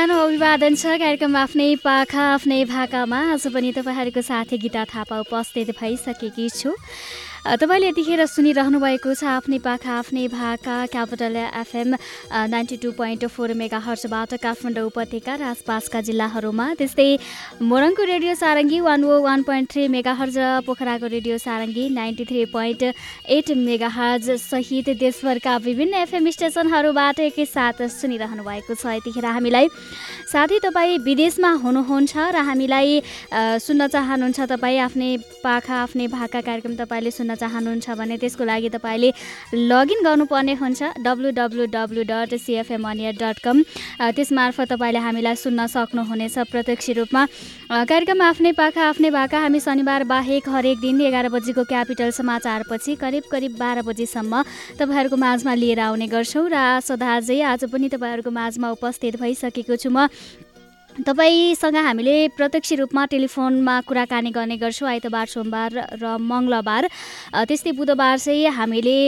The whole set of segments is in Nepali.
न्यानो अभिवादन छ कार्यक्रम आफ्नै पाखा आफ्नै भाकामा। आज पनि तपाईँहरूको साथी गीता थापा उपस्थित भइसकेकी छु। तपाईँले यतिखेर सुनिरहनु भएको छ आफ्नै पाखा आफ्नै भाका Capital FM ninety two point four mega हर्चबाट Kathmandu उपत्यका र आसपासका जिल्लाहरूमा। त्यस्तै मोरङको radio Sarangi one O one point three megahertz पोखराको radio Sarangi ninety three point eight megahertz सहित देशभरका विभिन्न एफएम स्टेसनहरूबाट एकैसाथ सुनिरहनु भएको छ। यतिखेर हामीलाई साथै तपाईँ विदेशमा हुनुहुन्छ र हामीलाई सुन्न चाहनुहुन्छ तपाईँ आफ्नै पाखा आफ्नै भाका कार्यक्रम तपाईँले सुन्न चाहनुहुन्छ भने त्यसको लागि तपाईँले लगइन गर्नुपर्ने हुन्छ W W W dot CFM अनियर dot com त्यसमार्फत तपाईँले हामीलाई सुन्न सक्नुहुनेछ प्रत्यक्ष रूपमा। कार्यक्रम आफ्नै पाखा आफ्नै भाका हामी शनिबार बाहेक हरेक दिन एघार बजीको क्यापिटल समाचारपछि करिब करिब बाह्र बजीसम्म तपाईँहरूको माझमा लिएर आउने गर्छौँ र सदाझै आज पनि तपाईँहरूको माझमा उपस्थित भइसकेको छु म। तपाईँसँग हामीले प्रत्यक्ष रूपमा टेलिफोनमा कुराकानी गर्ने गर्छौँ आइतबार सोमबार र मङ्गलबार। त्यस्तै बुधबार चाहिँ हामीले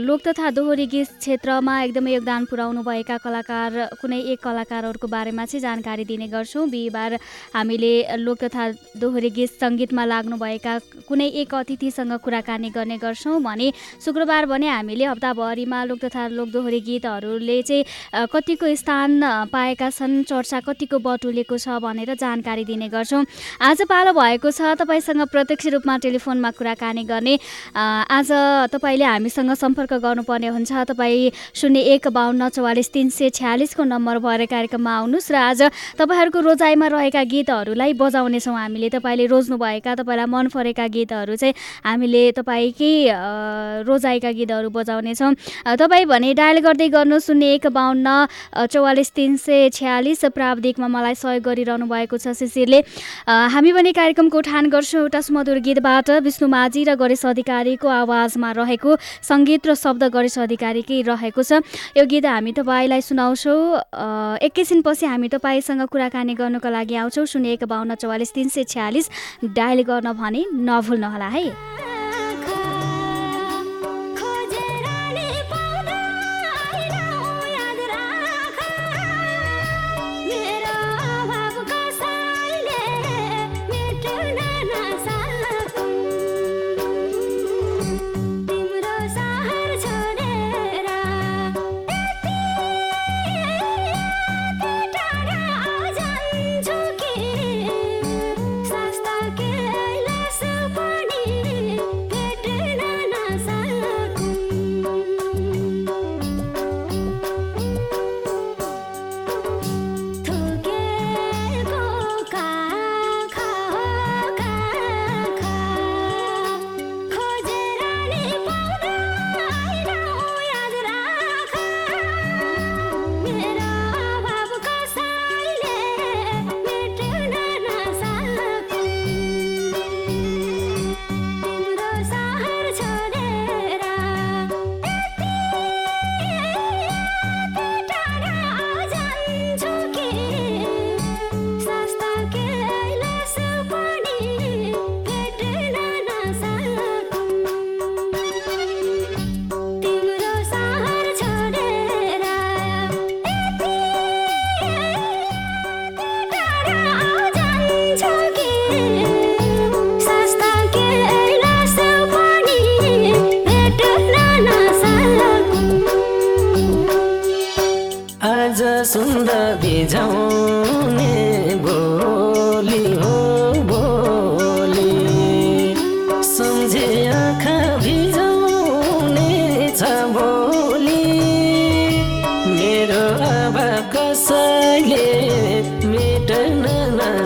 लोक तथा दोहोरी गीत क्षेत्रमा एकदमै योगदान पुर्याउनुभएका कलाकार कुनै एक कलाकारहरूको बारेमा चाहिँ जानकारी दिने गर्छौँ। बिहिबार हामीले लोक तथा दोहोरी गीत सङ्गीतमा लाग्नुभएका कुनै एक अतिथिसँग कुराकानी गर्ने गर्छौँ। भने शुक्रबार भने हामीले हप्ताभरिमा लोक तथा लोक दोहोरी गीतहरूले चाहिँ कतिको स्थान पाएका छन् चर्चा कतिको बटुलेको छ भनेर जानकारी दिने गर्छौँ। आज पालो भएको छ तपाईँसँग प्रत्यक्ष रूपमा टेलिफोनमा कुराकानी गर्ने आज तपाईँले हामीसँग सम्पर्क गर्नुपर्ने हुन्छ। तपाईँ शून्य एक बाहन्न चौवालिस तिन सय छ्यालिसको नम्बर भएर कार्यक्रममा आउनुहोस् र आज तपाईँहरूको रोजाइमा रहेका गीतहरूलाई बजाउनेछौँ हामीले। तपाईँले रोज्नुभएका तपाईँलाई मन परेका गीतहरू चाहिँ हामीले तपाईँकै रोजाइका गीतहरू बजाउनेछौँ। तपाईँ भने डायल गर्दै गर्नु शून्य एक बाहन्न चौवालिस तिन सय छ्यालिस प्राविधिकमा मलाई सहयोग गरिरहनु भएको छ शिशिरले। हामी भने कार्यक्रमको उठान गर्छौँ एउटा सुमधुर गीतबाट। विष्णु माझी र गणेश अधिकारीको आवाजमा रहेको सङ्गीत र शब्द गणेश अधिकारीकै रहेको छ। यो गीत हामी तपाईँलाई सुनाउँछौँ। एकैछिनपछि हामी तपाईँसँग कुराकानी गर्नुको लागि आउँछौँ। शून्य एक बाहन्न चौवालिस तिन सय छ्यालिस। डायल गर्न भने नभुल्नुहोला है।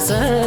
ಸರ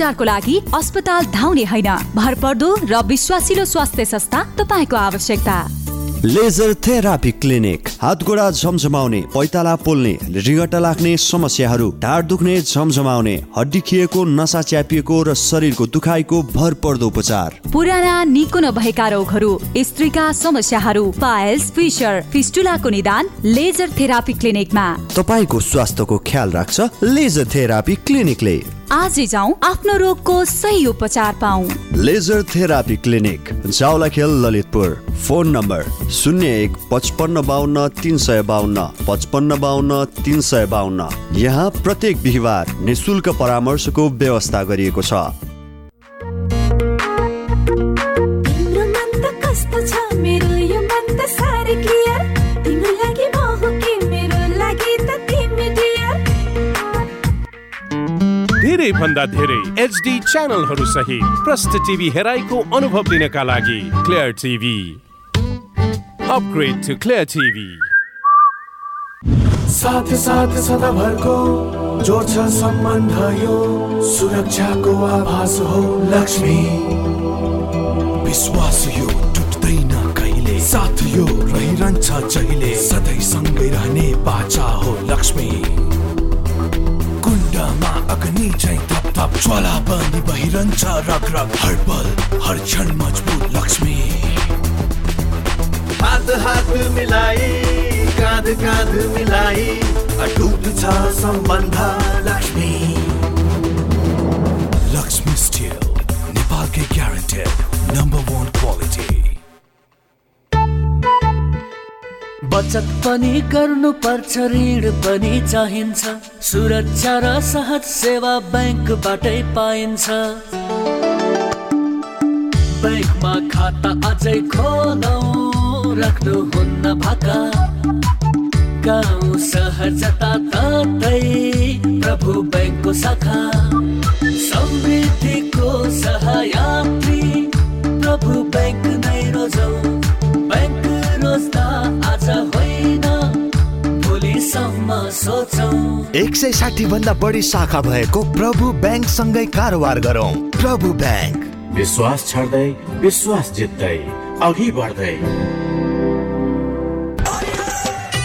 उपचारको लागि अस्पताल धाउने होइन। भरपर्दो र विश्वासिलो स्वास्थ्य संस्था तपाईँको आवश्यकता। Laser therapy clinic. हात गोडा झमझमाउने पैताला पोल्ने रिगटा लाग्ने समस्याहरू ढाड दुख्ने झमझमाउने हड्डी खिएको नसा च्यापिएको र शरीरको दुखाइको भरपर्दो उपचार। पुराना निको नभएका रोगहरू स्त्रीका समस्याहरू पाइल्स फिसर फिस्टुलाको निदान लेजर थेरापी क्लिनिकमा। तपाईँको स्वास्थ्यको ख्याल राख्छ लेजर थेरापी क्लिनिकले। आजै जाउँ आफ्नो रोगको सही उपचार पाऊ laser therapy clinic Jawalakhel Lalitpur. Phone number शून्य एक पचपन्न बाहन्न तिन सय बाहन्न पचपन्न बाहन्न तिन सय बाहन्न यहाँ प्रत्येक बिहिबार निशुल्क परामर्शको व्यवस्था गरिएको छ। धेरै भन्दा धेरै एचडी च्यानलहरू सहित प्रष्ट टिभी हेराइको अनुभव लिनका लागि clear TV upgrade to clear TV साथ साथ सदाभरको जोड्छ सम्बन्ध यो सुरक्षाको आभास हो लक्ष्मी। विश्वास यो टुट्दैन कहिले? साथ यो रहिरहन्छ जहिले? सधैँ सँगै रहने बाचा हो लक्ष्मी। कुण्डमा अग्नि चाहिँ थप थप ज्वाला बनी बहिरहन्छ रग रग हर पल हर क्षण मजबुत लक्ष्मी हात हात मिलाई काँध काँध मिलाई अटुट छ सम्बन्ध लक्ष्मी लक्ष्मी स्टिल नेपालकै ग्यारेन्टेड नम्बर वान क्वालिटी बचत पनि गर्नुपर्छ ऋण पनि चाहिन्छ। सुरक्षा र सहज सेवा ब्याङ्कबाटै पाइन्छ। ब्याङ्कमा खाता अझै खोलौँ राख्नुहुन्न भाका। गाउँ सहर जता ततै प्रभु ब्याङ्कको शाखा। समृद्धिको सहयात्री प्रभु ब्याङ्क नै रोजौँ। ब्याङ्क रोज्दा एक सय साठी भन्दा बढी शाखा भएको प्रभु ब्याङ्कसँगै कारोबार गरौँ। प्रभु ब्याङ्क। विश्वास छर्दै विश्वास जित्दै अघि बढ्दै।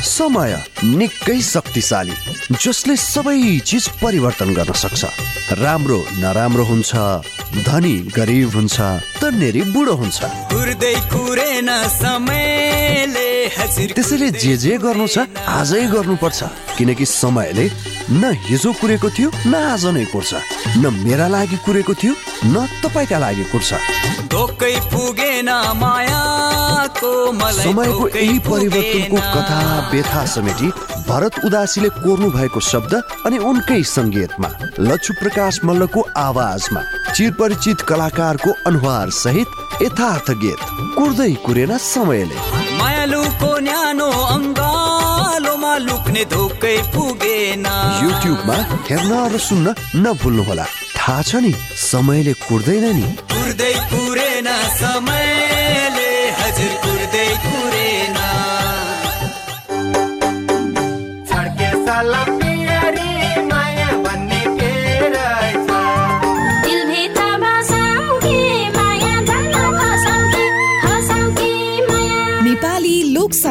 समय निकै शक्तिशाली जसले सबै चिज परिवर्तन गर्न सक्छ। राम्रो नराम्रो हुन्छ धनी गरिब हुन्छ तन्नेरी बुढो हुन्छ। कुर्दै कुरेन समयले त्यसैले जे जे गर्नु छ आजै गर्नुपर्छ। किनकि समयले न हिजो कुरेको थियो न आज नै कुर्छ। न मेरा लागि कुरेको थियो न तपाईँका लागि कुर्छ। समयको यही परिवर्तनको। कथा व्यथा समेटी भरत उदासीले कोर्नु भएको शब्द अनि उनकै सङ्गीतमा लक्ष्य प्रकाश मल्लको आवाजमा चिरपरिचित कलाकारको अनुहार सहित यथार्थ गीत कुर्दै कुरेन समयले। मायालुको न्यानो अङ्गालोमा लुक्ने धोकै पुगेन। युट्युबमा हेर्न र सुन्न नभुल्नुहोला। थाहा छ नि समयले कुर्दैन नि। कुर्दै कुरेन समयले हजुर कुर्दै कुरेन। छड्के साला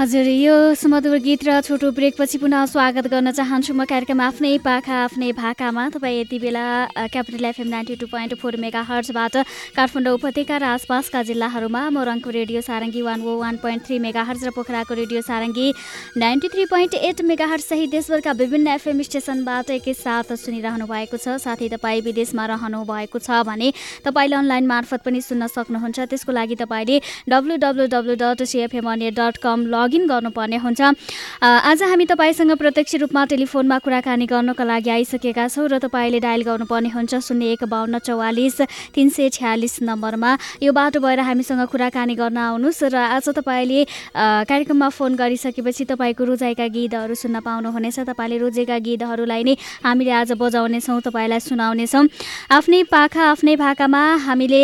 हजुर यो सुमधुर गीत र छोटो ब्रेकपछि पुनः स्वागत गर्न चाहन्छु म कार्यक्रम आफ्नै पाखा आफ्नै भाकामा। तपाईँ यति बेला Capital FM ninety two point four mega हर्जबाट Kathmandu उपत्यका र आसपासका जिल्लाहरूमा मोरङको radio Sarangi one O one point three megahertz र पोखराको radio Sarangi ninety three point eight megahertz सहित देशभरका विभिन्न एफएम स्टेसनबाट एकैसाथ सुनिरहनु भएको छ। साथै तपाईँ विदेशमा रहनु भएको छ भने तपाईँले अनलाइन मार्फत पनि सुन्न सक्नुहुन्छ। त्यसको लागि तपाईँले W W W dot CFM dot com login गर्नुपर्ने हुन्छ। आज हामी तपाईँसँग प्रत्यक्ष रूपमा टेलिफोनमा कुराकानी गर्नको लागि आइसकेका छौँ र तपाईँले डायल गर्नुपर्ने हुन्छ शून्य एक बाहन्न चौवालिस तिन सय छ्यालिस नम्बरमा। यो बाटो भएर हामीसँग कुराकानी गर्न आउनुहोस् र आज तपाईँले कार्यक्रममा फोन गरिसकेपछि तपाईँको रोजाइका गीतहरू सुन्न पाउनुहुनेछ। तपाईँले रोजेका गीतहरूलाई नै हामीले आज बजाउनेछौँ तपाईँलाई सुनाउनेछौँ। आफ्नै पाखा आफ्नै भाकामा हामीले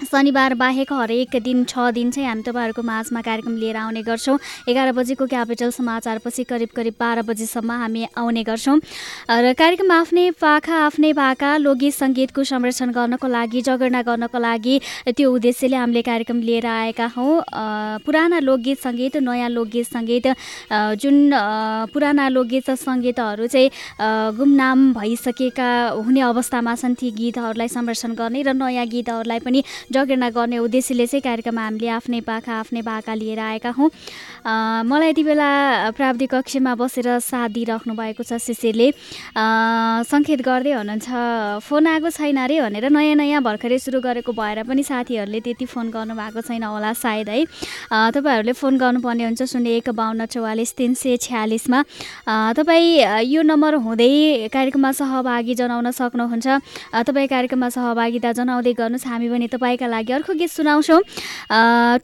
शनिबार बाहेक हरेक दिन छ दिन चाहिँ हामी तपाईँहरूको माझमा कार्यक्रम लिएर आउने गर्छौँ। एघार बजेको क्यापिटल समाचारपछि करिब करिब बाह्र बजीसम्म हामी आउने गर्छौँ। र कार्यक्रम आफ्नै पाखा आफ्नै भाका लोकगीत सङ्गीतको संरक्षण गर्नको लागि जगर्ना गर्नको लागि त्यो उद्देश्यले हामीले कार्यक्रम लिएर आएका हौँ। पुराना लोकगीत सङ्गीत नयाँ लोकगीत सङ्गीत जुन पुराना लोकगीत सङ्गीतहरू चाहिँ गुमनाम भइसकेका हुने अवस्थामा छन् ती गीतहरूलाई संरक्षण गर्ने र नयाँ गीतहरूलाई पनि जगेर्ना गर्ने उद्देश्यले चाहिँ कार्यक्रममा हामीले आफ्नै पाखा आफ्नै भाका लिएर आएका हौँ। मलाई यति बेला प्राविधिक कक्षमा बसेर साथ दिइराख्नु भएको छ शिशिरले। सङ्केत गर्दै हुनुहुन्छ फोन आएको छैन अरे भनेर नयाँ नयाँ भर्खरै सुरु गरेको भएर पनि साथीहरूले त्यति फोन गर्नुभएको छैन होला सायद है। तपाईँहरूले फोन गर्नुपर्ने हुन्छ शून्य एक बाहन्न चौवालिस तिन सय छ्यालिसमा। तपाईँ यो नम्बर हुँदै कार्यक्रममा सहभागी जनाउन सक्नुहुन्छ। तपाईँ कार्यक्रममा सहभागिता जनाउँदै गर्नुहोस् हामी पनि तपाईँका लागि अर्को गीत सुनाउँछौँ।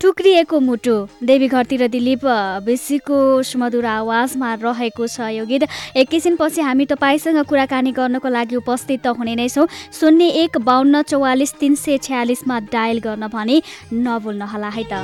टुक्रिएको मुटु देवी घरतिर दिलीप बेसीको सुमधुर आवाजमा रहेको छ यो गीत। एकैछिनपछि हामी तपाईँसँग कुराकानी गर्नको लागि उपस्थित त हुने नै छौँ। शून्य एक बाहन्न चौवालिस तिन सय छ्यालिसमा डायल गर्न भने नभुल्नुहोला है त।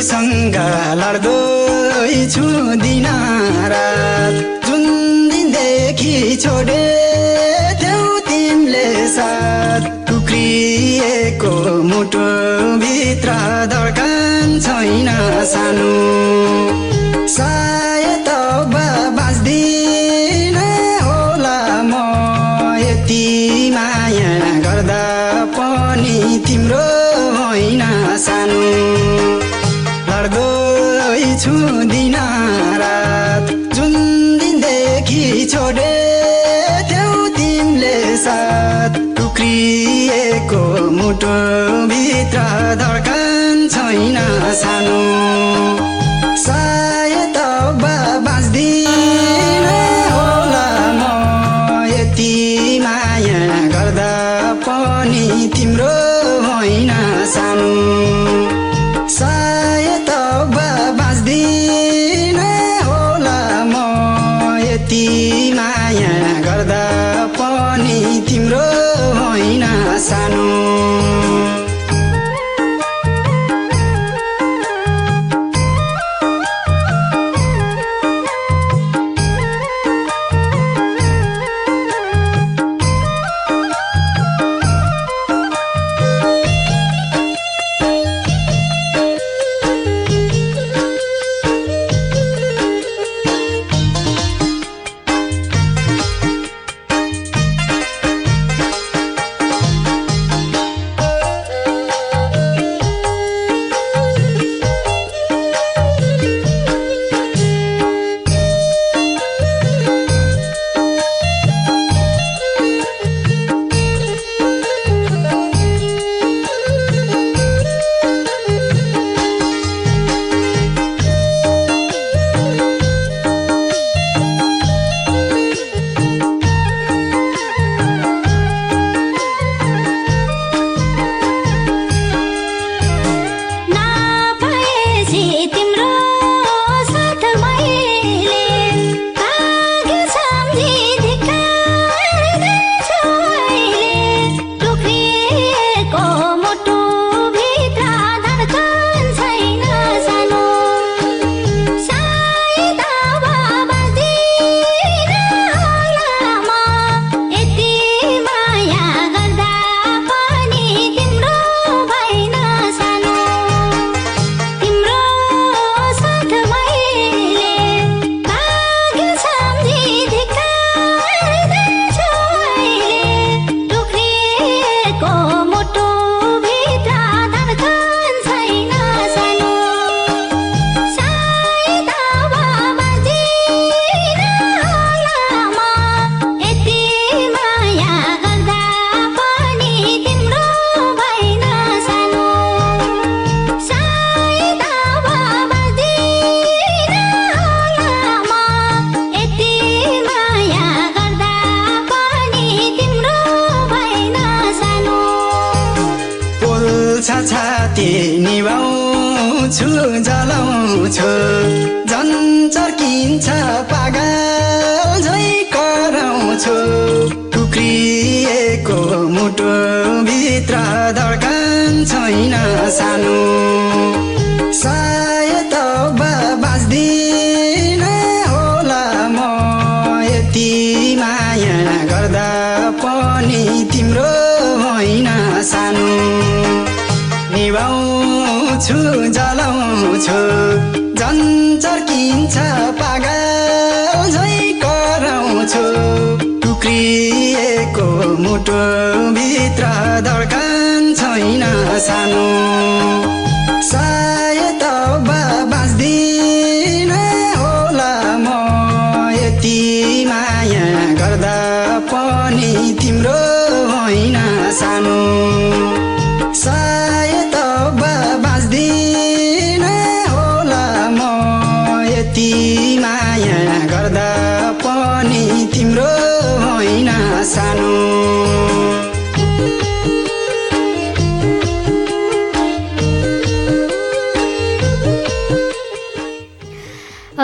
मृत्युसँग लड्दै छु दिन रात जुन दिनदेखि छोडे थियौ तिमीले साथ। टुक्रिएको मुटुभित्र धड्कन छैन सानो। सायद मुटुभित्र धड्कन छैन सानो।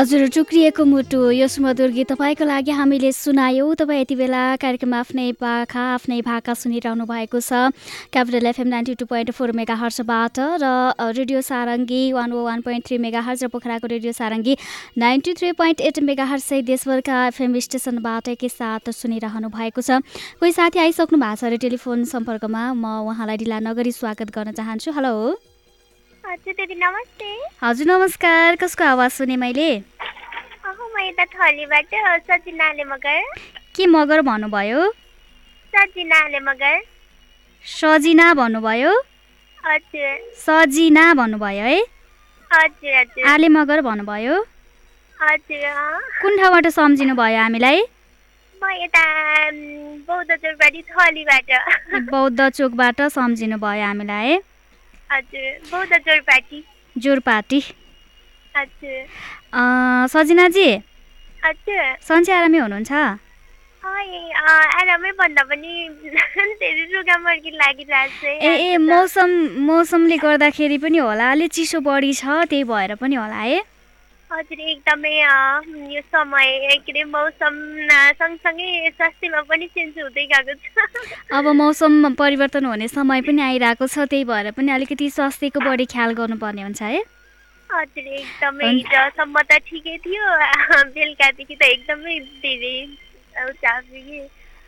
हजुर टुक्रिएको मुटु। यो सुमधुर गीत तपाईँको लागि हामीले सुनायौँ। तपाईँ यति बेला कार्यक्रममा आफ्नै पाखा आफ्नै भाका सुनिरहनु भएको छ। Capital FM ninety two point four mega हर्चबाट र radio Sarangi one o one point three mega hertz र पोखराको radio Sarangi ninety three point eight mega हर्चसहित देशभरका एफएम स्टेसनबाट एकैसाथ सुनिरहनु भएको छ। कोही साथी आइसक्नु भएको छ अरे टेलिफोन सम्पर्कमा? म उहाँलाई ढिला नगरी स्वागत गर्न चाहन्छु। हेलो। हजुर दिदी नमस्ते। हजुर नमस्कार। कसको आवाज सुने मैले? यता थलीबाट सजिनाले मगर। के मगर भन्नुभयो? सजिनाले मगर। सजिना भन्नुभयो? हजुर। सजिना भन्नुभयो है? हजुर हजुर। आले मगर भन्नुभयो? हजुर। कुन ठाउँबाट सम्झिनु भयो हामीलाई? म यता उम्, बौद्धचोकबारी थलीबाट। बौद्ध चोकबाट सम्झिनु भयो हामीलाई। है हजुर बौद्धचोकबाटी जोरपाटी। हजुर। अँ, सजिनाजी हजुर सन्चै आरामै हुनुहुन्छ? ए, आरामै भन्दा पनि ए ए मौसम मौसमले गर्दाखेरि पनि होला। अलिक चिसो बढी छ त्यही भएर पनि होला है। हजुर एकदमै यो समय के अरे मौसम सँगसँगै स्वास्थ्यमा पनि चेन्ज हुँदै गएको छ। अब मौसम परिवर्तन हुने समय पनि आइरहेको छ त्यही भएर पनि अलिकति स्वास्थ्यको बढी ख्याल गर्नुपर्ने हुन्छ है। हजुर एकदमै। हिजोसम्म त ठिकै थियो। बेलुकादेखि त एकदमै धेरै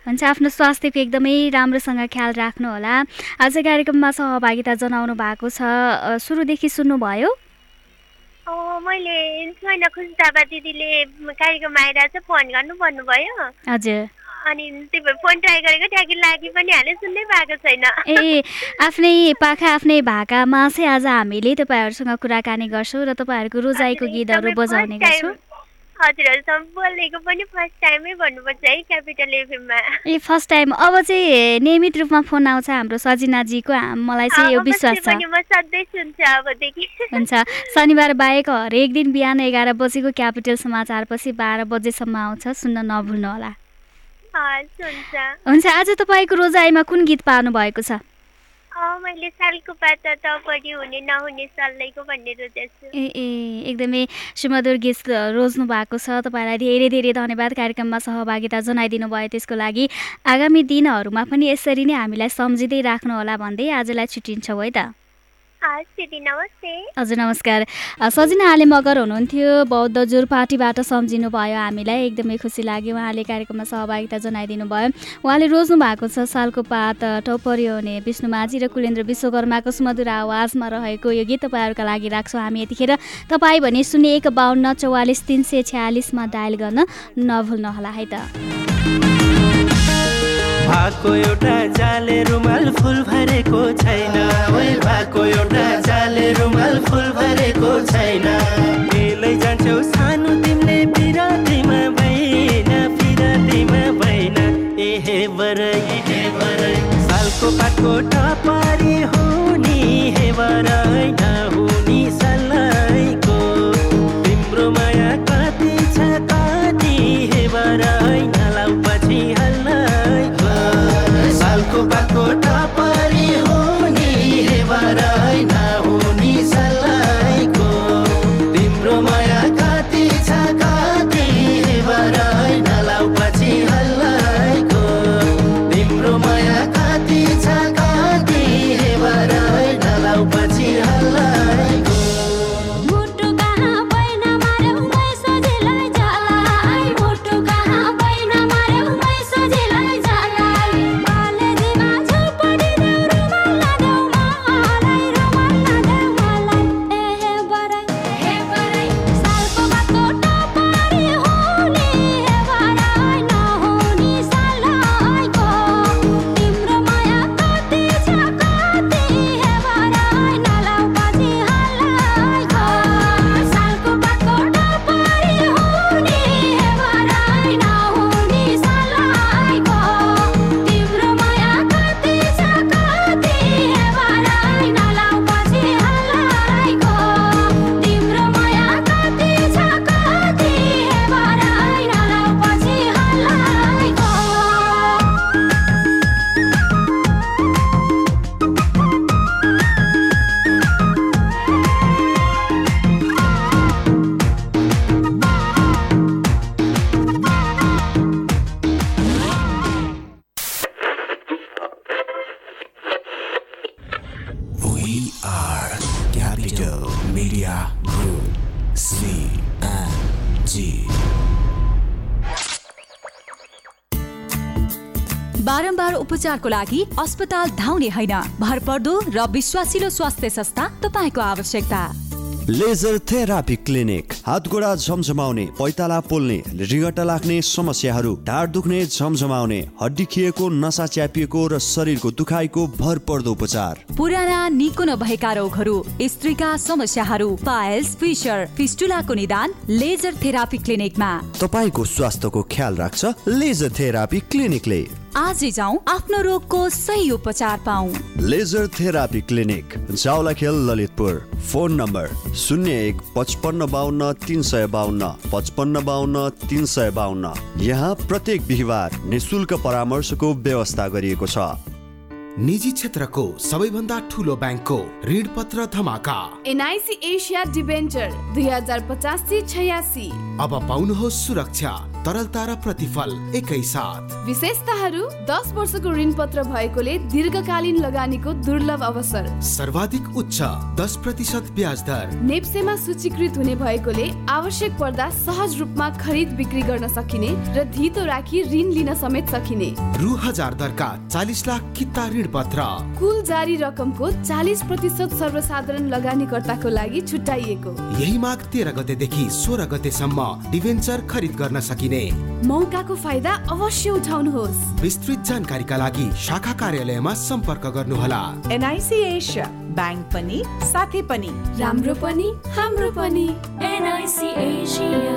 हुन्छ आफ्नो स्वास्थ्यको एकदमै राम्रोसँग ख्याल राख्नु होला आज कार्यक्रममा सहभागिता जनाउनु भएको छ। सुरुदेखि सुन्नुभयो। मैले छैन खुस्ताबा दिदीले कार्यक्रममा आएर चाहिँ फोन गर्नु भन्नुभयो। हजुर। अनि त्यही भएर फोन ट्राई गरेको ठ्याक्कै लागि पनि हाले सुन्नै पाएको छैन। ए आफ्नै पाखा आफ्नै भाकामा चाहिँ आज हामीले तपाईँहरूसँग कुराकानी गर्छौँ र तपाईँहरूको रोजाइको गीतहरू बजाउने गर्छौँ। हजुरहरूसँग बोलेको पनि फर्स्ट टाइमै भन्नुपर्छ है क्यापिटल एफएममा ए फर्स्ट टाइम अब चाहिँ नियमित रूपमा फोन आउँछ हाम्रो सजिनाजीको मलाई चाहिँ यो विश्वास छ। पनि म सधैँ सुन्छु अबदेखि। हुन्छ। शनिबार बाहेक हरेक दिन बिहान एघार बजेको क्यापिटल समाचारपछि बाह्र बजेसम्म आउँछ सुन्न नभुल्नु होला हुन्छ हुन्छ आज तपाईँको रोजाइमा कुन गीत पार्नु भएको छ? अँ, मैले सालको पाता टपरी हुने नहुने सल्लाइको भन्ने रोजेछु। ए ए एकदमै सुमधुर गीत रोज्नु भएको छ। तपाईँलाई धेरै धेरै धन्यवाद कार्यक्रममा सहभागिता जनाइदिनु भयो त्यसको लागि आगामी दिनहरूमा पनि यसरी नै हामीलाई सम्झिँदै राख्नु होला भन्दै आजलाई छुट्टिन्छौँ है त। हजुर नमस्कार. सजिना आले मगर हुनुहुन्थ्यो। बौद्ध जोर पार्टीबाट सम्झिनु भयो हामीलाई। एकदमै खुसी लाग्यो उहाँले कार्यक्रममा सहभागिता जनाइदिनु भयो। उहाँले रोज्नु भएको छ सालको पात अ, टोपरी हुने विष्णु माझी र कुलेन्द्र विश्वकर्माको सुमधुर आवाजमा रहेको यो गीत तपाईँहरूका लागि राख्छौँ हामी यतिखेर। तपाईँ भने शून्य एक बाहन्न चौवालिस तिन सय छ्यालिसमा डायल गर्न नभुल्नुहोला है त। भएको एउटा जाले रुमाल फुल भरेको छैन। ओइ भएको एउटा जाले रुमाल फुल भरेको छैन। मेलै जान्छौ सानो तिमीले पिरातीमा भइन पिरातीमा भइन एहे बरै एहे बरै सालको पातको टपारी हे बरै We are Capital Media Group बारम्बार उपचारको लागि अस्पताल धाउने होइन भरपर्दो र विश्वासिलो स्वास्थ्य संस्था तपाईँको आवश्यकता। लेजर थेरापी क्लिनिक हात गोडा झमझमाउने पैताला पोल्ने रिगटा लाग्ने समस्याहरू ढाड दुख्ने झमझमाउने हड्डी खिएको नसा च्यापिएको र शरीरको दुखाइको भरपर्दो उपचार। पुराना निको नभएका रोगहरू स्त्रीका समस्याहरू पाइल्स फिसर फिस्टुलाको निदान लेजर थेरापी क्लिनिकमा तपाईँको स्वास्थ्यको ख्याल राख्छ लेजर थेरापी क्लिनिकले आजै जाउँ आफ्नो रोगको सही उपचार पाऊ laser therapy clinic Jawalakhel Lalitpur. Phone number शून्य एक पचपन्न बाहन्न तिन सय बाहन्न पचपन्न बाहन्न तिन सय बाहन्न यहाँ प्रत्येक बिहिबार निशुल्क परामर्शको व्यवस्था गरिएको छ। निजी क्षेत्रको सबैभन्दा ठुलो ब्याङ्कको ऋण पत्र धमाका। एनआइसी एसिया डिबेन्चर दुई हजार पचासी छयासी। अब पाउनुहोस् सुरक्षा। तरलता र प्रतिफल एकैसाथ विशेषताहरू दस वर्षको ऋण पत्र भएकोले दीर्घकालीन लगानीको दुर्लभ अवसर। सर्वाधिक उच्च दस प्रतिशत ब्याज दर। नेप्सेमा सूचीकृत हुने भएकोले आवश्यक पर्दा सहज रूपमा खरिद बिक्री गर्न सकिने र धितो राखी ऋण लिन समेत सकिने। रु हजार दरका चालिस लाख किता ऋण पत्र कुल जारी रकमको चालिस प्रतिशत सर्वसाधारण लगानीकर्ताको लागि छुट्याइएको। यही माघ तेह्र गतेदेखि सोह्र गतेसम्म डिभेन्चर खरिद गर्न सकिने मौकाको फाइदा अवश्य उठाउनुहोस्। विस्तृत जानकारीका लागि शाखा कार्यालयमा सम्पर्क गर्नुहोला। एनआइसी एसिया ब्याङ्क पनि साथै पनि। राम्रो पनि हाम्रो पनि। एनआइसी एसिया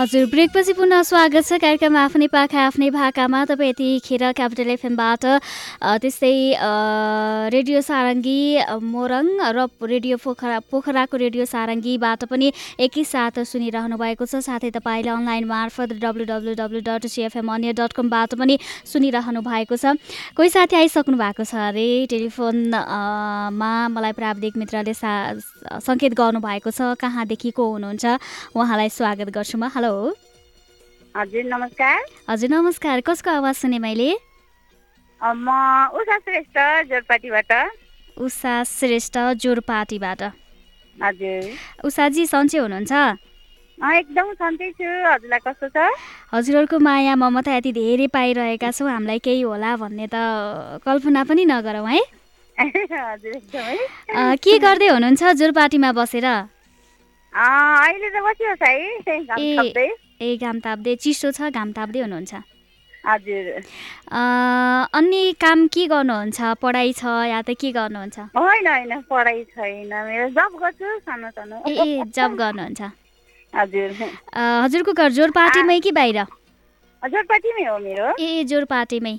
हजुर ब्रेकपछि पुनः स्वागत छ कार्यक्रम आफ्नै पाखा आफ्नै भाकामा। तपाईँ यतिखेर क्यापिटल एफएमबाट त्यस्तै रेडियो सारङ्गी मोरङ र रेडियो पोखरा पोखराको रेडियो सारङ्गीबाट पनि एकैसाथ सुनिरहनु भएको छ। साथै तपाईँले अनलाइन मार्फत W W W dot CFM अन्य डट कमबाट पनि सुनिरहनु भएको छ। कोही साथी आइसक्नु भएको छ अरे? टेलिफोन अ, मा मलाई प्राविधिक मित्रले सा सङ्केत गर्नुभएको छ। कहाँदेखि को हुनुहुन्छ? उहाँलाई स्वागत गर्छु म। हेलो। हजुर नमस्कार। हजुर नमस्कार। कसको आवाज सुने मैले? म उषा श्रेष्ठ जोरपाटीबाट। उषा श्रेष्ठ जोरपाटीबाट। हजुर। उषाजी सन्चै हुनुहुन्छ? एकदम सन्चै छु। हजुरलाई कस्तो छ? हजुरहरूको माया ममता यति धेरै पाइरहेका छौँ। हामीलाई केही होला भन्ने त कल्पना पनि नगरौँ है। हजुर एकदमै। अ, के गर्दै हुनुहुन्छ जोरपाटीमा बसेर? अहिले त बसिबस् है घाम ए घाम ताप्दै चिसो छ घाम ताप्दै हुनुहुन्छ। हजुर। अ, अन्य काम के गर्नुहुन्छ? पढाइ छ या त के गर्नुहुन्छ? होइन होइन पढाइ छैन मेरो। जब गर्छु सानो सानो। ए जब गर्नुहुन्छ। हजुर। हजुरको घर जोरपाटीमै कि बाहिर? जोरपाटीमै हो मेरो। ए जोरपाटीमै।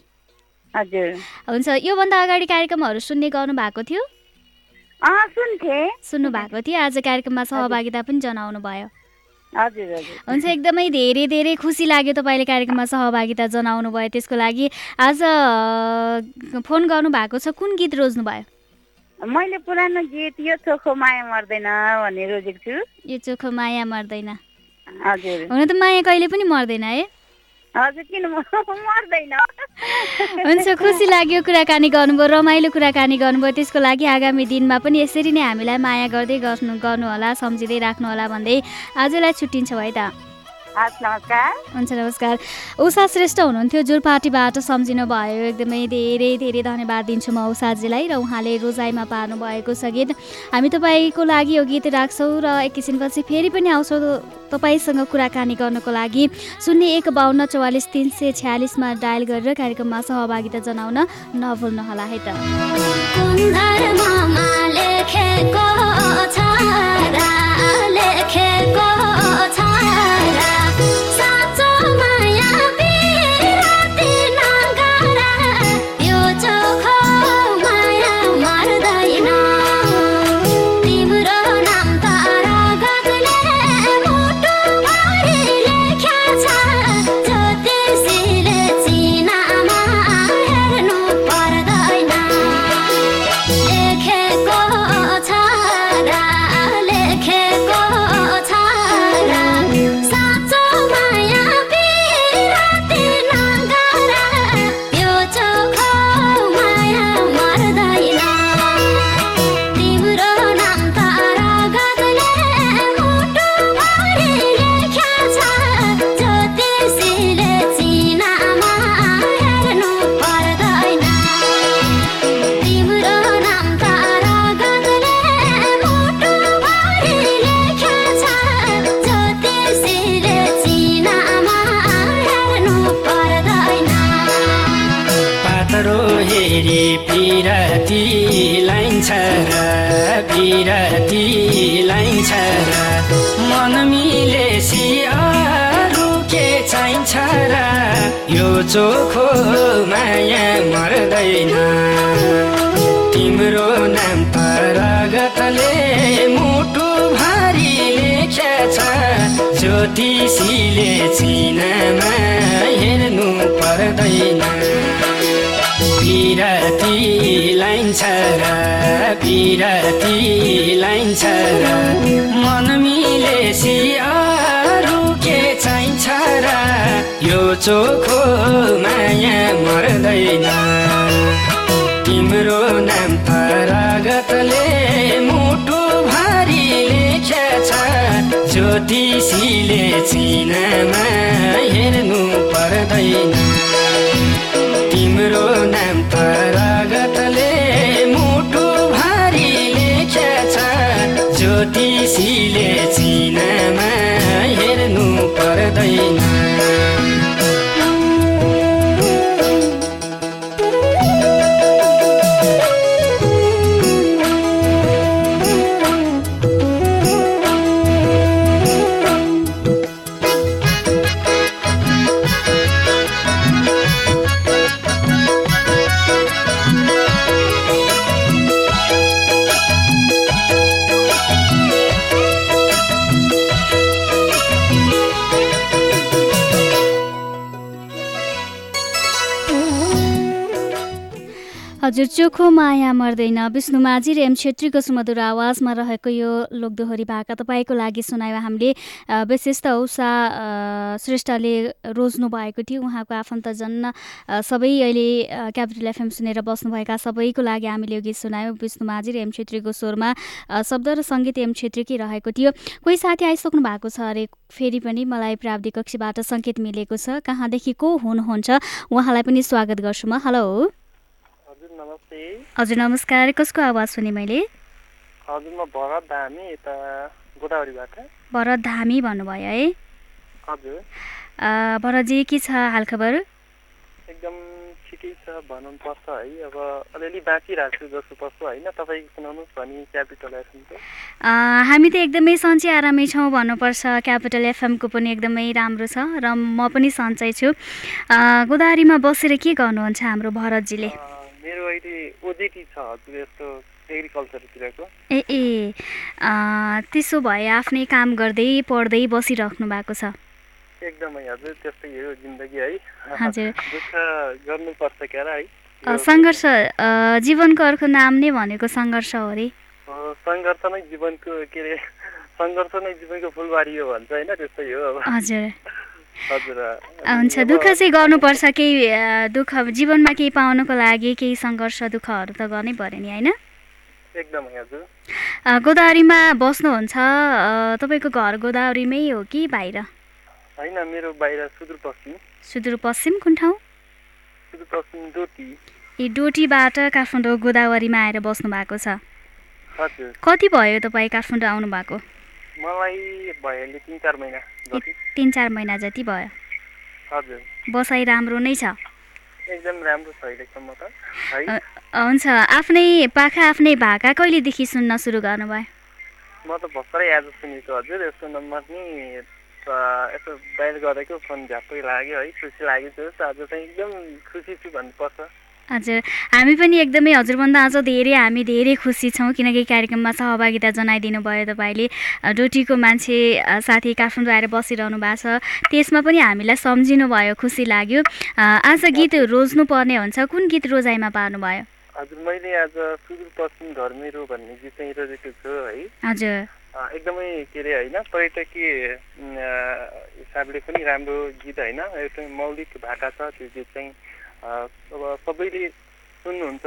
हजुर। हुन्छ योभन्दा अगाडि कार्यक्रमहरू सुन्ने गर्नु भएको थियो। सुन्नु भएको थियो। आज कार्यक्रममा सहभागिता पनि जनाउनु भयो। हुन्छ एकदमै धेरै धेरै खुसी लाग्यो तपाईँले कार्यक्रममा सहभागिता जनाउनु भयो। त्यसको लागि आज फोन गर्नु भएको छ। कुन गीत रोज्नु भयो? मैले पुरानो गीत यो चोखो माया मर्दैन भन्ने रोजेको छु। यो चोखो माया मर्दैन। हुन त माया कहिले पनि मर्दैन है। हुन्छ खुसी लाग्यो कुराकानी गर्नुभयो रमाइलो कुराकानी गर्नुभयो। त्यसको लागि आगामी दिनमा पनि यसरी नै हामीलाई माया गर्दै गर्नु गर्नुहोला सम्झिँदै राख्नुहोला भन्दै आजलाई छुट्टिन्छ है त। नमस्कार। हुन्छ नमस्कार। उषा श्रेष्ठ हुनुहुन्थ्यो जुरपाटीबाट सम्झिनु भयो एकदमै धेरै धेरै धन्यवाद दिन्छु म उषाजीलाई र उहाँले रोजाइमा पार्नु भएको छ गीत। हामी तपाईँको लागि यो गीत राख्छौँ र एकैछिनपछि फेरि पनि आउँछौँ तपाईँसँग कुराकानी गर्नको लागि। शून्य एक बाहन्न चौवालिस तिन सय छ्यालिसमा डायल गरेर कार्यक्रममा सहभागिता जनाउन नभुल्नुहोला है त। मन मिलेसी अरू के चाहिन्छ र यो चोखो माया मर्दैन। तिम्रो नाम परगतले मुटु भारी लेखेछ। ज्योतिषीले चिनामा हेर्नु पर्दैन। तिम्रो नाम परगतले ज्योतिषीले चिनामा हेर्नु पर्दैन। हजुर चोखो माया मर्दैन। विष्णु माझी र एम छेत्रीको सुमधुर आवाजमा रहेको यो लोकदोहोरी भाका तपाईँको लागि सुनायो हामीले। अ, विशेष त उषा श्रेष्ठले रोज्नु भएको थियो। उहाँको आफन्तजन सबै अहिले क्यापिटल एफएम सुनेर बस्नुभएका सबैको लागि हामीले यो गीत सुनायौँ। विष्णु माझी र एम छेत्रीको स्वरमा शब्द र सङ्गीत एम छेत्रीकै रहेको थियो। कोही साथी आइसक्नु भएको छ अरे फेरि पनि मलाई प्राविधि कक्षीबाट सङ्केत मिलेको छ। कहाँदेखि को हुनुहुन्छ? उहाँलाई पनि स्वागत गर्छु म। हेलो। हजुर नमस्ते। हजुर नमस्कार। कसको आवाज सुने मैले? हजुर म भरत धामी यता गोदावरीबाट। भरत धामी भन्नुभयो है? हजुर। भरतजी के छ हालखबर? एकदम ठिकै छ भनौँ पर्छ है। अब अलिअलि बाँचिरहेको छु जस्तो पर्छ होइन? तपाईँ सुनाउनुहोस् भनी क्यापिटल एफएमको। हामी त एकदमै सन्चै आरामै छौँ भन्नुपर्छ। क्यापिटल एफएमको पनि एकदमै राम्रो छ र म पनि सन्चै छु। गोदावरीमा बसेर के गर्नुहुन्छ हाम्रो भरतजीले? मेरो अहिले ओजेटी छ हजुर यस्तो एग्रिकल्चरतिरको। ए ए त्यसो भए आफ्नै काम गर्दै पढ्दै बसिराख्नु भएको छ। एकदमै हजुर त्यस्तै हो जिन्दगी है। हजुर। दुःख गर्नुपर्छ क्या है। सङ्घर्ष जीवनको अर्को नाम नै भनेको सङ्घर्ष हो अरे। सङ्घर्ष नै जीवनको के अरे सङ्घर्ष नै जीवनको फुलबारी हो भन्छ होइन त्यस्तै हो अब। हजुर। हुन्छ दुःख चाहिँ गर्नुपर्छ केही दुःख जीवनमा केही पाउनको लागि केही सङ्घर्ष दुःखहरू त गर्नै पर्यो नि होइन? गोदावरीमा बस्नुहुन्छ तपाईँको घर गोदावरीमै हो कि बाहिर? होइन मेरो बाहिर सुदूरपश्चिम। सुदूरपश्चिम कुन ठाउँ? सुदूरपश्चिम डोटी। ए डोटीबाट काठमाडौँ गोदावरीमा आएर बस्नु भएको छ कति भयो तपाईँ काठमाडौँ आउनु भएको मलाई भयो तिन चार महिना जति। तिन चार महिना जति भयो। हजुर। बसाइ राम्रो नै छ। एकदम राम्रो छ अहिलेसम्म त। है। हुन्छ। आफ्नै पाखा आफ्नै भाका कहिलेदेखि सुन्न सुरु गर्नुभयो? म त भर्खरै आज सुनेको हजुर। यस्तो नम्बर नि यसो डायल गरेको फोन झ्याप्पै लाग्यो है। खुसी लाग्यो जस आज चाहिँ एकदम खुसी छु भन्नुपर्छ। हजुर। हामी पनि एकदमै हजुरभन्दा अझ धेरै हामी धेरै खुसी छौँ किनकि कार्यक्रममा सहभागिता जनाइदिनु भयो तपाईँले। डोटीको मान्छे साथी काठमाडौँ आएर बसिरहनु भएको छ त्यसमा पनि हामीलाई सम्झिनु भयो खुसी लाग्यो। आज गीत रोज्नु पर्ने हुन्छ। कुन गीत रोजाइमा पार्नुभयो? हजुर मैले आज सुदूरपश्चिम घर मेरो भन्ने गीत चाहिँ रोजेको छु है। हजुर। एकदमै के अरे होइन पर्यटकीय हिसाबले पनि राम्रो गीत होइन। एउटा मौलिक भाका छ त्यो गीत चाहिँ अब सबैले सुन्नुहुन्छ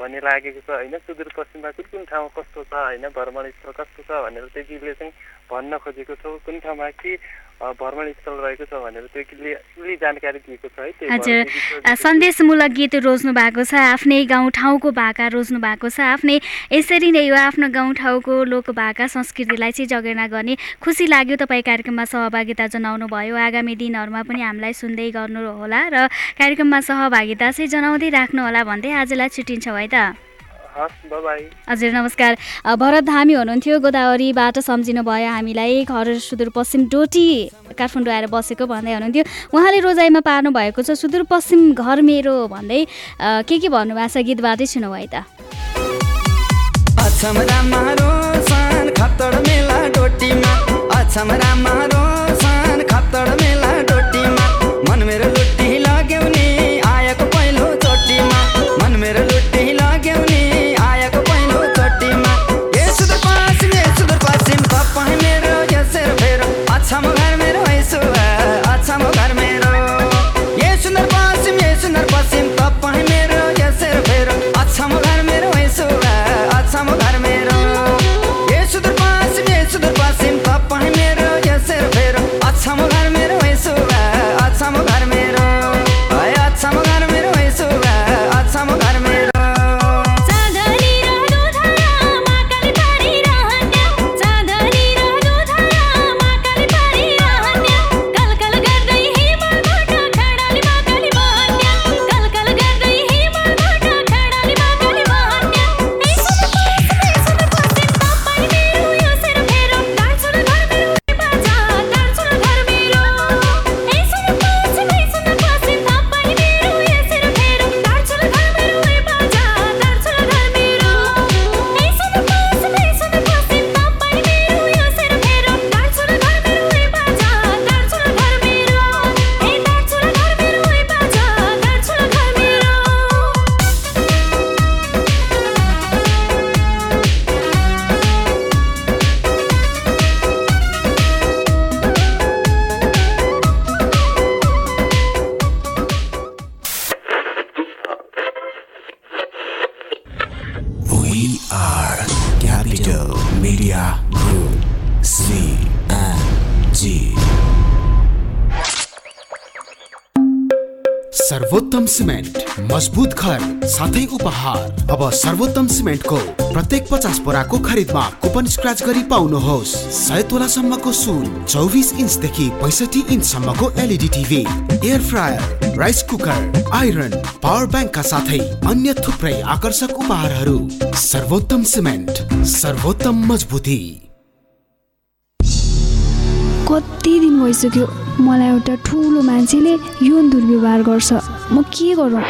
भन्ने लागेको छ होइन? सुदूरपश्चिममा कुन कुन ठाउँ कस्तो छ होइन? भ्रमण स्थल कस्तो छ भनेर त्यो गीतले चाहिँ भन्न खोजेको छौँ। कुन ठाउँमा के भ्रमण स्थल रहेको छ भनेर त्यो जानकारी दिएको छ है हजुर। सन्देशमूलक गीत रोज्नु भएको छ। आफ्नै गाउँ ठाउँको भाका रोज्नु भएको छ। आफ्नै यसरी नै यो आफ्नो गाउँ ठाउँको लोक भाका संस्कृतिलाई चाहिँ जगेर्ना गर्ने खुसी लाग्यो तपाईँ कार्यक्रममा सहभागिता जनाउनु भयो आगामी दिनहरूमा पनि हामीलाई सुन्दै गर्नुहोला र कार्यक्रममा सहभागिता चाहिँ जनाउँदै राख्नुहोला भन्दै आजलाई छुट्टिन्छौँ है त। हजुर नमस्कार। भरत धामी हुनुहुन्थ्यो गोदावरीबाट सम्झिनु भयो हामीलाई। घर सुदूरपश्चिम डोटी काठमाडौँ आएर बसेको भन्दै हुनुहुन्थ्यो। उहाँले रोजाइमा पार्नु भएको छ सुदूरपश्चिम घर मेरो भन्दै के के भन्नुभएको छ गीतबाटै सुनौ है त। अछम रामा साथै उपहार। अब सर्वोत्तम सिमेन्टको प्रत्येक पचास बोराको खरिदमा कुपन स्क्रच गरी पाउनुहोस्। सय तोलासम्मको सुन चौबिस इन्चदेखि पैँसठी इन्चसम्मको LED TV air fryer rice cooker iron power ब्याङ्कका साथै अन्य थुप्रै आकर्षक उपहारहरू। सर्वोत्तम सिमेन्ट सर्वोत्तम मजबुती। कति दिन भइसक्यो मलाई एउटा ठुलो मान्छेले यौन दुर्व्यवहार गर्छ। म के गरौँ?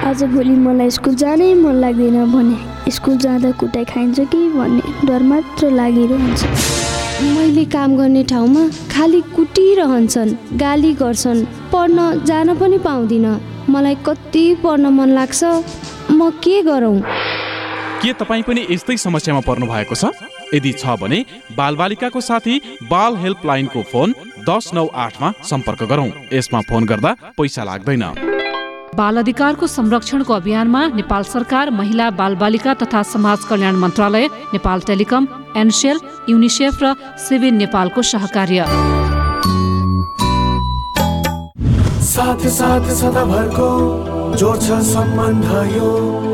आज भोलि मलाई स्कुल जानै मन लाग्दैन भने स्कुल जाँदा कुटाइ खाइन्छ कि भन्ने डर मात्र लागिरहन्छ। मैले काम गर्ने ठाउँमा खालि कुटिरहन्छन् गाली गर्छन् पढ्न जान पनि पाउँदिनँ। मलाई कति पढ्न मन लाग्छ म के गरौँ? के तपाईँ पनि यस्तै समस्यामा पर्नु भएको छ? यदि छ भने बालबालिकाको साथी बाल हेल्पलाइनको फोन दस नौ आठमा सम्पर्क गरौँ। यसमा फोन गर्दा पैसा लाग्दैन। बाल अधिकारको संरक्षणको अभियानमा नेपाल सरकार महिला बालबालिका तथा समाज कल्याण मन्त्रालय नेपाल टेलिकम एनसेल युनिसेफ र सिभिल नेपालको सहकार्य। साथ साथ जोड्छ सम्बन्ध यो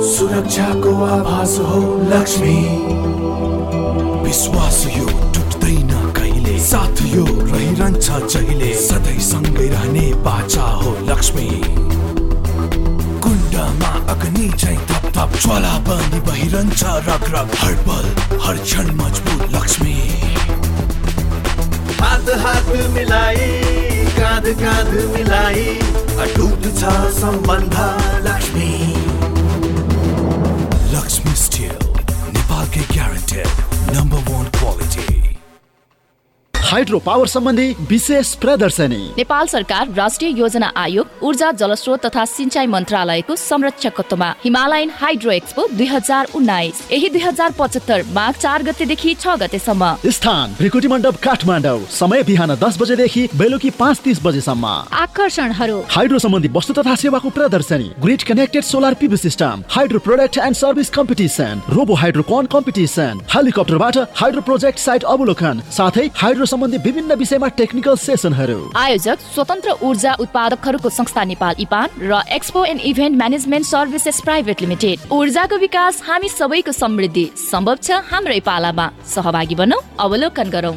सुरक्षाको आभास हो लक्ष्मी। विश्वास यो कहिले? साथ यो रहिरहन्छ जहिले? सधैँ सँगै रहने बाचा हो लक्ष्मी। कुण्डमा अग्नि चाहिँ थप थप ज्वाला बनी बहिरहन्छ रग रग हर पल हर क्षण मजबुत लक्ष्मी। हात हात मिलाई काँध काँध मिलाई अटुट छ सम्बन्ध लक्ष्मी। लक्ष्मी स्टिल नेपालकै guaranteed number one quality hydro power सम्बन्धी विशेष प्रदर्शनी। नेपाल सरकार राष्ट्रिय योजना आयोग ऊर्जा जलस्रोत तथा सिंचाई मन्त्रालयको संरक्षकत्वमा हिमालयन हाइड्रो एक्सपो दुई हजार उन्नाइस। यही दुई हजार पचहत्तर माघ चार गतेदेखि छ गतेसम्म। स्थान भ्रिकुटी मण्डप काठमाडौँ। समय बिहान दस बजेदेखि बेलुकी पाँच तिस बजेसम्म। आकर्षणहरू। हाइड्रो सम्बन्धी वस्तु तथा सेवाको प्रदर्शनी grid connected solar PV system hydro product and service competition robo hydrocon competition हेलिकप्टरबाट hydro project site अवलोकन साथै हाइड्रो सम्बन्धी विभिन्न विषयमा टेक्निकल सेसनहरू आयोजक स्वतन्त्र ऊर्जा उत्पादकहरूको संस्था नेपाल इपान र expo and event management services private limited. ऊर्जाको विकास हामी सबैको समृद्धि सम्भव छ हाम्रै पालामा। सहभागी बनौ अवलोकन गरौँ।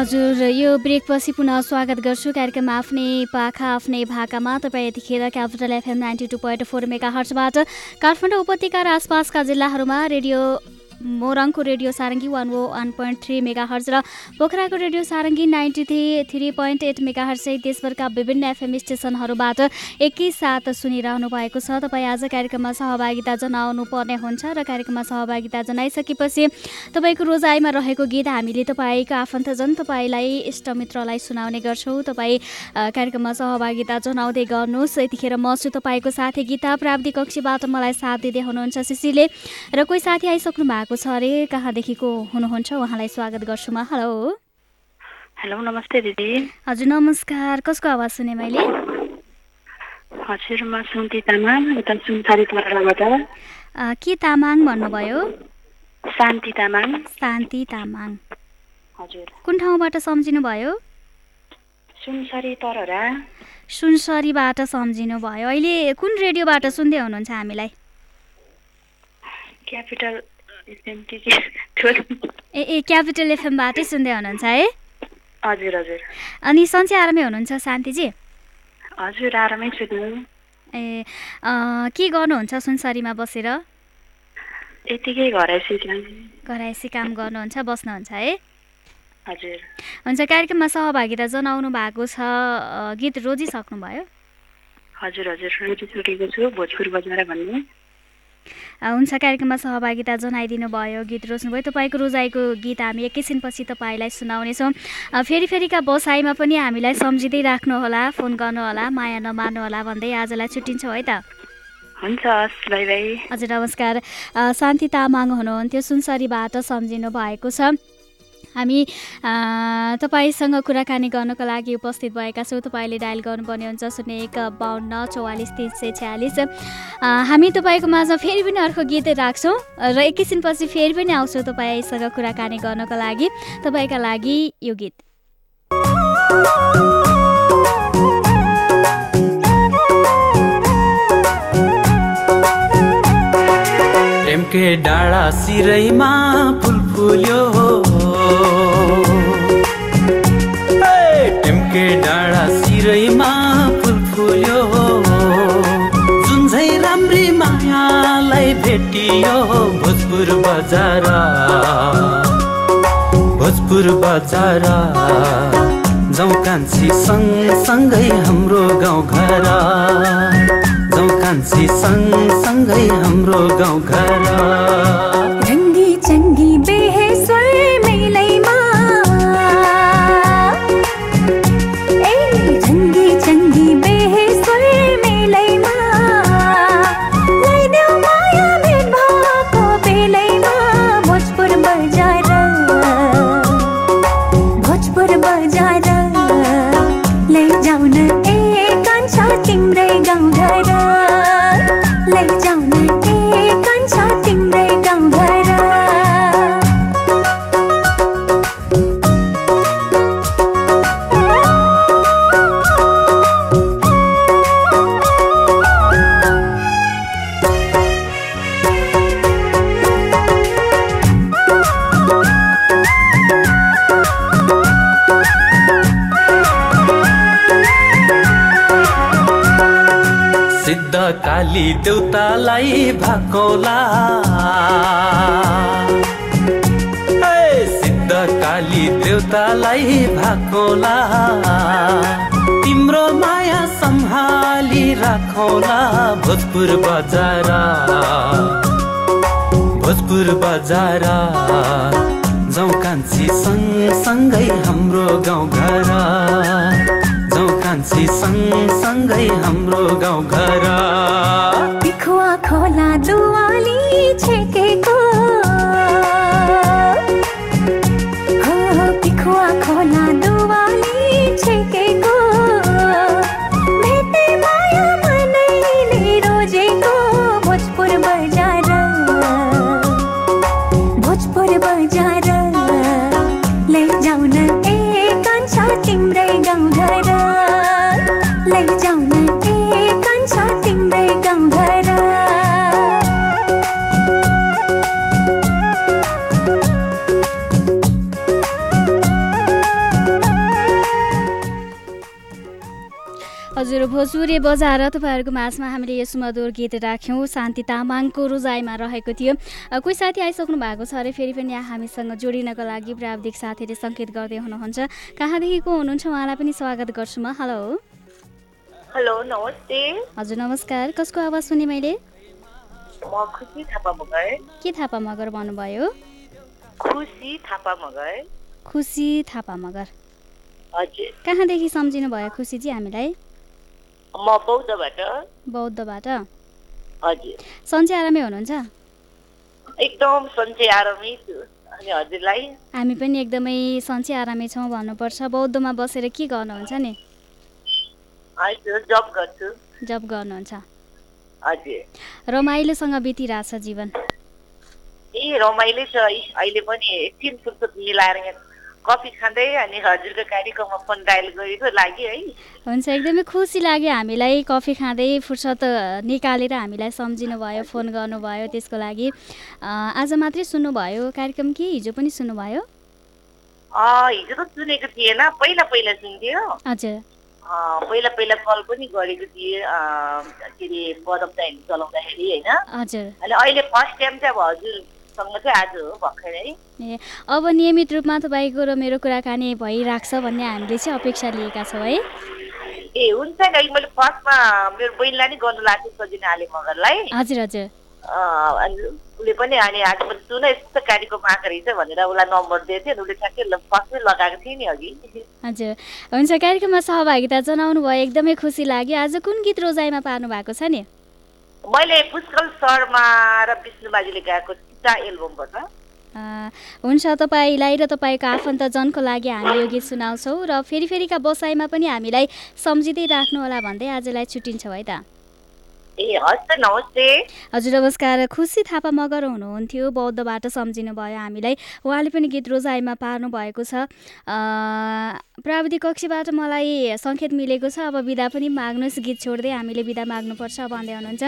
हजुर यो ब्रेकपछि पुनः स्वागत गर्छु कार्यक्रम आफ्नै पाखा आफ्नै भाकामा। तपाईँ यतिखेर capital FM ninety two point four mega हर्चबाट Kathmandu उपत्यका र आसपासका जिल्लाहरूमा radio मोरङको radio Sarangi one O one point three megahertz र पोखराको radio Sarangi ninety three three point eight megahertz सहित देशभरका विभिन्न एफएम स्टेसनहरूबाट एकैसाथ सुनिरहनु भएको छ। तपाईँ आज कार्यक्रममा सहभागिता जनाउनु पर्ने हुन्छ र कार्यक्रममा सहभागिता जनाइसकेपछि तपाईँको रोजाइमा रहेको गीत हामीले तपाईँको आफन्तजन तपाईँलाई इष्टमित्रलाई सुनाउने गर्छौँ। तपाईँ कार्यक्रममा सहभागिता जनाउँदै गर्नुहोस्। यतिखेर म छु तपाईँको साथी गीता। प्राविधिक कक्षीबाट मलाई साथ दिँदै हुनुहुन्छ सिसीले। र कोही साथी आइसक्नु भएको छ अरे? कहाँदेखिको हुनुहुन्छ? उहाँलाई स्वागत गर्छु म। हेलो। हेलो नमस्ते दिदी। हजुर नमस्कार। कसको आवाज सुने मैले? हजुर म सुन्ती तामाङ उता सुनसारी अ, के तामाङ भन्नुभयो? शान्ति तामाङ। शान्ति तामाङ। हजुर। कुन ठाउँबाट सम्झिनु भयो सुनसरी तररा सुनसरीबाट सम्झिनु भयो अहिले कुन रेडियोबाट सुन्दै हुनुहुन्छ हामीलाई? क्यापिटल ए ए क्यापिटल एफएमबाटै सुन्दै हुनुहुन्छ है? हजुर हजुर। अनि सन्चै आरामै हुनुहुन्छ शान्तिजी? हजुर आरामै छु ए के गर्नुहुन्छ सुनसरीमा बसेर? यतिकै घर घराइसी काम गर्नुहुन्छ बस्नुहुन्छ है? हजुर। हुन्छ कार्यक्रममा सहभागिता जनाउनु भएको छ गीत रोजिसक्नुभयो। हजुर हजुर रोजिसकेको छु भोजपुर बजार भन्ने। हुन्छ कार्यक्रममा सहभागिता जनाइदिनु भयो गीत रोज्नुभयो। तपाईँको रोजाइको गीत हामी एकैछिनपछि तपाईँलाई सुनाउनेछौँ। फेरि फेरिका बसाइमा पनि हामीलाई सम्झिँदै राख्नुहोला फोन गर्नुहोला माया नमार्नुहोला भन्दै आजलाई छुट्टिन्छौँ है त। हुन्छ बाई बाई। हजुर नमस्कार। शान्ति तामाङ हुनुहुन्थ्यो सुनसरीबाट सम्झिनु भएको छ। हामी तपाईँसँग कुराकानी गर्नको लागि उपस्थित भएका छौँ। तपाईँले डायल गर्नुपर्ने हुन्छ। शून्य एक बाहन्न चौवालिस तिन सय छ्यालिस। हामी तपाईँको माझमा फेरि पनि अर्को गीत राख्छौँ र एकैछिनपछि फेरि पनि आउँछौँ तपाईँसँग कुराकानी गर्नको लागि। तपाईँका लागि यो गीत। प्रेमके डाँडा सिरैमा फुल फुल्यो डाँडा सिरैमा फुल फुल्यो। जुन झै राम्री मायालाई भेटियो भोजपुर बजार। भोजपुर बजार। जाउँ कान्छी सँगसँगै हाम्रो गाउँघर जाउँ कान्छी सँगसँगै हाम्रो गाउँघर रङ्गी भाकोला। सिद्ध काली देउतालाई भाकोला। तिम्रो माया सम्हाली राखौला भोजपुर बजार। भोजपुर बजार जाउँ कान्छी सँगसँगै हाम्रो गाउँघर। जाउँ कान्छी सँगसँगै हाम्रो गाउँघर। पिखुवा जादू वाली छे हजुर भोजपुरे बजार तपाईँहरूको माझमा हामीले यो सुमधुर गीत राख्यौँ। शान्ति तामाङको रोजाइमा रहेको थियो। कोही साथी आइसक्नु भएको छ अरे फेरि पनि यहाँ हामीसँग जोडिनको लागि प्राविधिक साथीले सङ्केत गर्दै हुनुहुन्छ। कहाँदेखिको हुनुहुन्छ? उहाँलाई पनि स्वागत गर्छु म। हेलो। हेलो नमस्ते। हजुर नमस्कार। कसको आवाज सुने मैले? के थापा मगर भन्नुभयो? खुसी थापा मगर। खुसी थापा मगर। हजुर। कहाँदेखि सम्झिनु भयो खुसीजी हामीलाई? म बौद्धबाट। बौद्धबाट? हजुर। सन्चै आरामै हुनुहुन्छ? एकदम सन्चै आरामै छु। अनि हजुरलाई? हामी पनि एकदमै सन्चै आरामै छौँ भन्नुपर्छ। बौद्धमा बसेर के गर्नुहुन्छ नि? जब गर्छु। जब गर्नुहुन्छ। हजुर। रमाइलोसँग बितिरहेछ जीवन। ए रमाइलो छ। अहिले पनि एकछिन फुर्सद मिलाएर यहाँ कफी खाँदै अनि हजुरको कार्यक्रममा फोन डायल गरेको लागि है। हुन्छ एकदमै खुसी लाग्यो हामीलाई कफी खाँदै फुर्सद निकालेर हामीलाई सम्झिनु भयो फोन गर्नुभयो त्यसको लागि। आज मात्रै सुन्नुभयो कार्यक्रम कि हिजो पनि सुन्नुभयो? हिजो त सुनेको थिएन पहिला पहिला सुन्थ्यो। हजुर। पहिला पहिला कल पनि गरेको थिएँ के अरे पदम चाहिँ चलाउँदाखेरि होइन। हजुर। अहिले फर्स्ट टाइम चाहिँ अब हजुरसँग चाहिँ आज हो भर्खरै। ए अब नियमित रूपमा तपाईँको र मेरो कुराकानी भइराख्छ भन्ने हामीले चाहिँ अपेक्षा लिएका छौँ है। ए हुन्छ नि मैले फर्स्टमा मेरो बहिनीलाई नि गर्नु लाग्थ्यो सजिना आले मगरलाई। हजुर हजुर। उसले पनि अनि आज मैले सुन यस्तो कार्यक्रम आएको रहेछ भनेर उसलाई नम्बर दिएको अनि उसले ठ्याक्कै फर्स्टमै लगाएको थियो नि अघि। हजुर। हुन्छ कार्यक्रममा सहभागिता जनाउनु भयो एकदमै खुसी लाग्यो। आज कुन गीत रोजाइमा पार्नु भएको छ नि? मैले पुष्कल शर्मा र विष्णु बाजीले गाएको चिता एल्बमबाट हुन्छ तपाईँलाई र तपाईँको आफन्तजनको लागि हामी यो गीत सुनाउँछौँ र फेरि फेरिका बसाइमा पनि हामीलाई सम्झिँदै राख्नुहोला भन्दै आजलाई छुट्टिन्छौँ है त। ए नमस्ते। हजुर नमस्कार। खुसी थापा मगर हुनुहुन्थ्यो। बौद्धबाट सम्झिनु भयो हामीलाई। उहाँले पनि गीत रोजाइमा पार्नु भएको छ प्राविधिक कक्षीबाट मलाई सङ्केत मिलेको छ। अब बिदा पनि माग्नुहोस्। गीत छोड्दै हामीले बिदा माग्नुपर्छ भन्दै हुनुहुन्छ।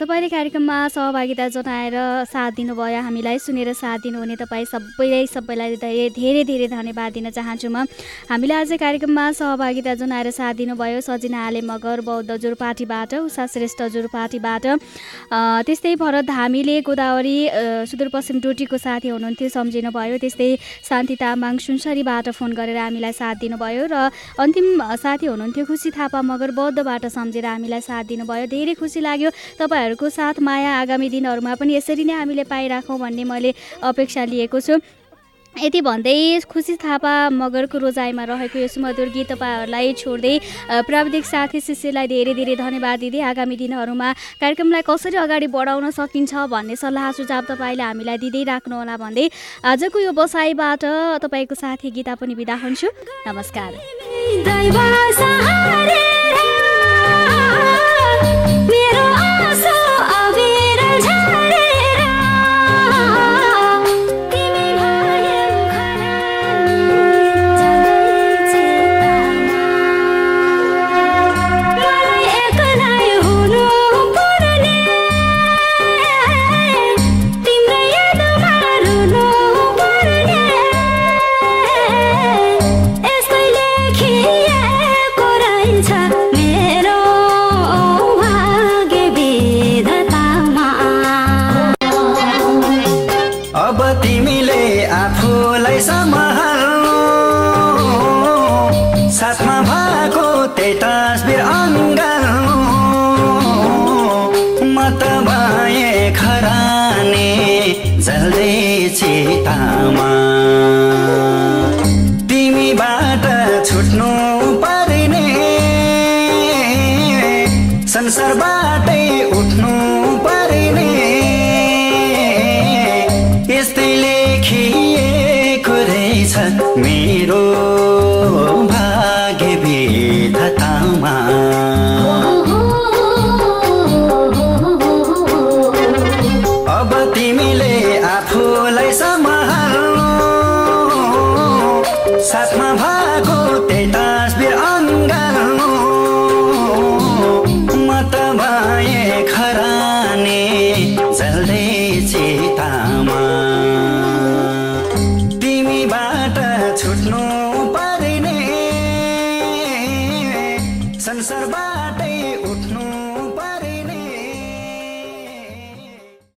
तपाईँले कार्यक्रममा सहभागिता जनाएर साथ दिनुभयो हामीलाई। सुनेर साथ दिनुहुने तपाईँ सबैलाई सबैलाई धेरै धेरै धेरै धन्यवाद दिन चाहन्छु म। हामीले आज कार्यक्रममा सहभागिता जनाएर साथ दिनुभयो। सजिना आले मगर बौद्ध जुरपाटीबाट उषा श्रेष्ठ जुरपाटीबाट त्यस्तै भरत धामीले गोदावरी सुदूरपश्चिम डोटीको साथी हुनुहुन्थ्यो सम्झिनु भयो त्यस्तै शान्ति तामाङ सुनसरीबाट फोन गरेर हामीलाई साथ दिनुभयो र अन्तिम साथी हुनुहुन्थ्यो खुसी थापा मगर बौद्धबाट सम्झेर हामीलाई साथ दिनुभयो। धेरै खुसी लाग्यो तपाईँहरूको साथ माया आगामी दिनहरूमा पनि यसरी नै हामीले पाइराखौँ भन्ने मैले अपेक्षा लिएको छु। यति भन्दै खुसी थापा मगरको रोजाइमा रहेको यो सुमधुर गीत तपाईँहरूलाई छोड्दै प्राविधिक साथी शिष्यलाई धेरै धेरै धन्यवाद दिँदै आगामी दिनहरूमा कार्यक्रमलाई कसरी अगाडि बढाउन सकिन्छ भन्ने सल्लाह सुझाव तपाईँले हामीलाई दिँदै राख्नुहोला भन्दै आजको यो बसाइबाट तपाईँको साथी गीता पनि बिदा हुन्छु। नमस्कार।